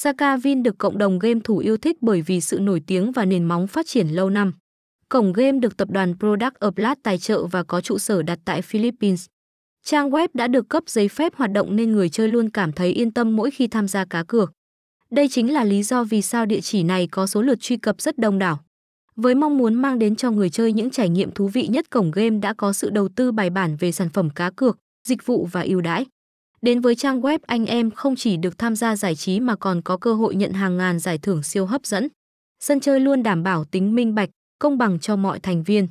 Sakavin được cộng đồng game thủ yêu thích bởi vì sự nổi tiếng và nền móng phát triển lâu năm. Cổng game được tập đoàn Product Uplat tài trợ và có trụ sở đặt tại Philippines. Trang web đã được cấp giấy phép hoạt động nên người chơi luôn cảm thấy yên tâm mỗi khi tham gia cá cược. Đây chính là lý do vì sao địa chỉ này có số lượt truy cập rất đông đảo. Với mong muốn mang đến cho người chơi những trải nghiệm thú vị nhất cổng game đã có sự đầu tư bài bản về sản phẩm cá cược, dịch vụ và ưu đãi. Đến với trang web anh em không chỉ được tham gia giải trí mà còn có cơ hội nhận hàng ngàn giải thưởng siêu hấp dẫn. Sân chơi luôn đảm bảo tính minh bạch, công bằng cho mọi thành viên.